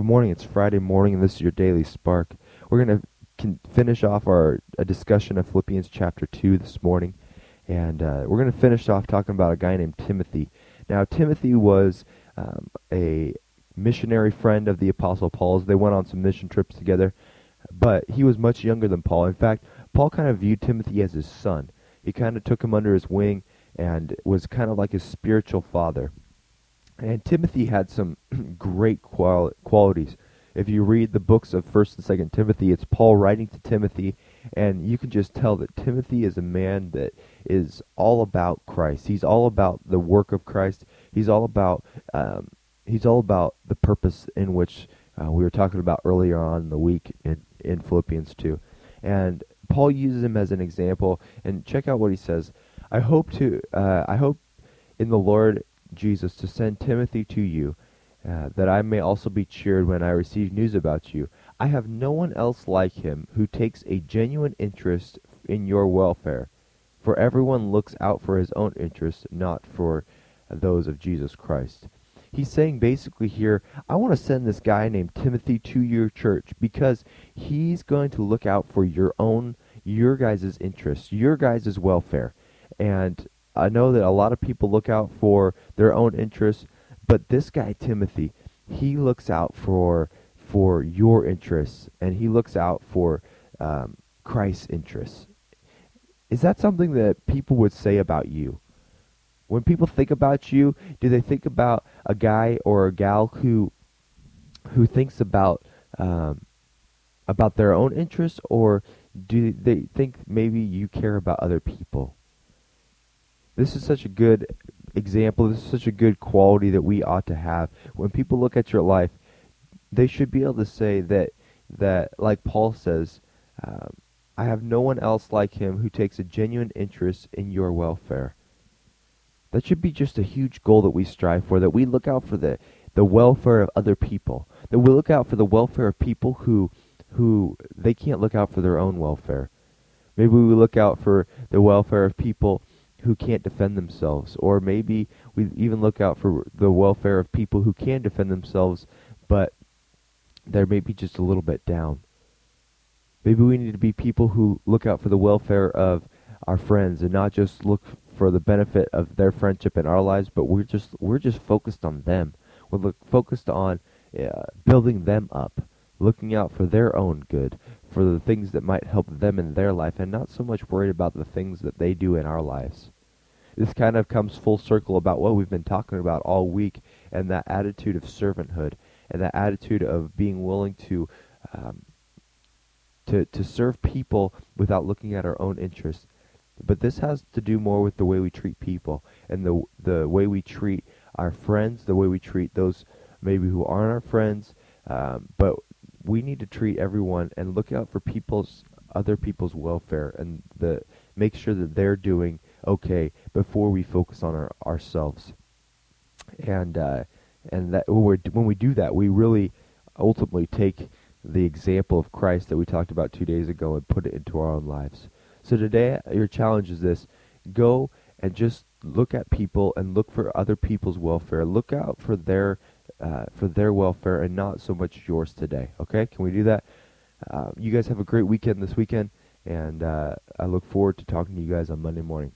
Good morning. It's Friday morning, and this is your daily spark. We're going to finish off our discussion of Philippians chapter 2 this morning, and uh, we're going to finish off talking about a guy named Timothy. Now, Timothy was um, a missionary friend of the Apostle Paul's. They went on some mission trips together, but he was much younger than Paul. In fact, Paul kind of viewed Timothy as his son. He kind of took him under his wing and was kind of like his spiritual father. And Timothy had some great quali- qualities. If you read the books of First and Second Timothy, it's Paul writing to Timothy, and you can just tell that Timothy is a man that is all about Christ. He's all about the work of Christ. He's all about um, he's all about the purpose in which uh, we were talking about earlier on in the week in, in Philippians two, and Paul uses him as an example. And check out what he says. I hope to uh, I hope in the Lord Jesus to send Timothy to you, uh, that I may also be cheered when I receive news about you. I have no one else like him who takes a genuine interest in your welfare, for everyone looks out for his own interests, not for those of Jesus Christ. He's saying basically here, I want to send this guy named Timothy to your church because he's going to look out for your own, your guys' interests, your guys' welfare. And I know that a lot of people look out for their own interests, but this guy Timothy, he looks out for for your interests, and he looks out for um, Christ's interests. Is that something that people would say about you? When people think about you, do they think about a guy or a gal who who thinks about um, about their own interests, or do they think maybe you care about other people? This is such a good example. This is such a good quality that we ought to have. When people look at your life, they should be able to say that that, like Paul says, um, I have no one else like him who takes a genuine interest in your welfare. That should be just a huge goal that we strive for. That we look out for the the welfare of other people. That we look out for the welfare of people who who they can't look out for their own welfare. Maybe we look out for the welfare of people who can't defend themselves, or maybe we even look out for the welfare of people who can defend themselves, but they're maybe just a little bit down. Maybe we need to be people who look out for the welfare of our friends and not just look for the benefit of their friendship in our lives, but we're just we're just focused on them. We're look, focused on uh, building them up, looking out for their own good, for the things that might help them in their life and not so much worried about the things that they do in our lives. This kind of comes full circle about what we've been talking about all week and that attitude of servanthood and that attitude of being willing to um, to to serve people without looking at our own interests. But this has to do more with the way we treat people and the the way we treat our friends, the way we treat those maybe who aren't our friends, um, but we need to treat everyone and look out for people's other people's welfare and the make sure that they're doing okay before we focus on our, ourselves. And uh, and that when, when we do that, we really ultimately take the example of Christ that we talked about two days ago and put it into our own lives. So today, your challenge is this: go and just look at people and look for other people's welfare. Look out for their uh, for their welfare and not so much yours today. Okay, can we do that? Uh, you guys have a great weekend this weekend, and uh, I look forward to talking to you guys on Monday morning.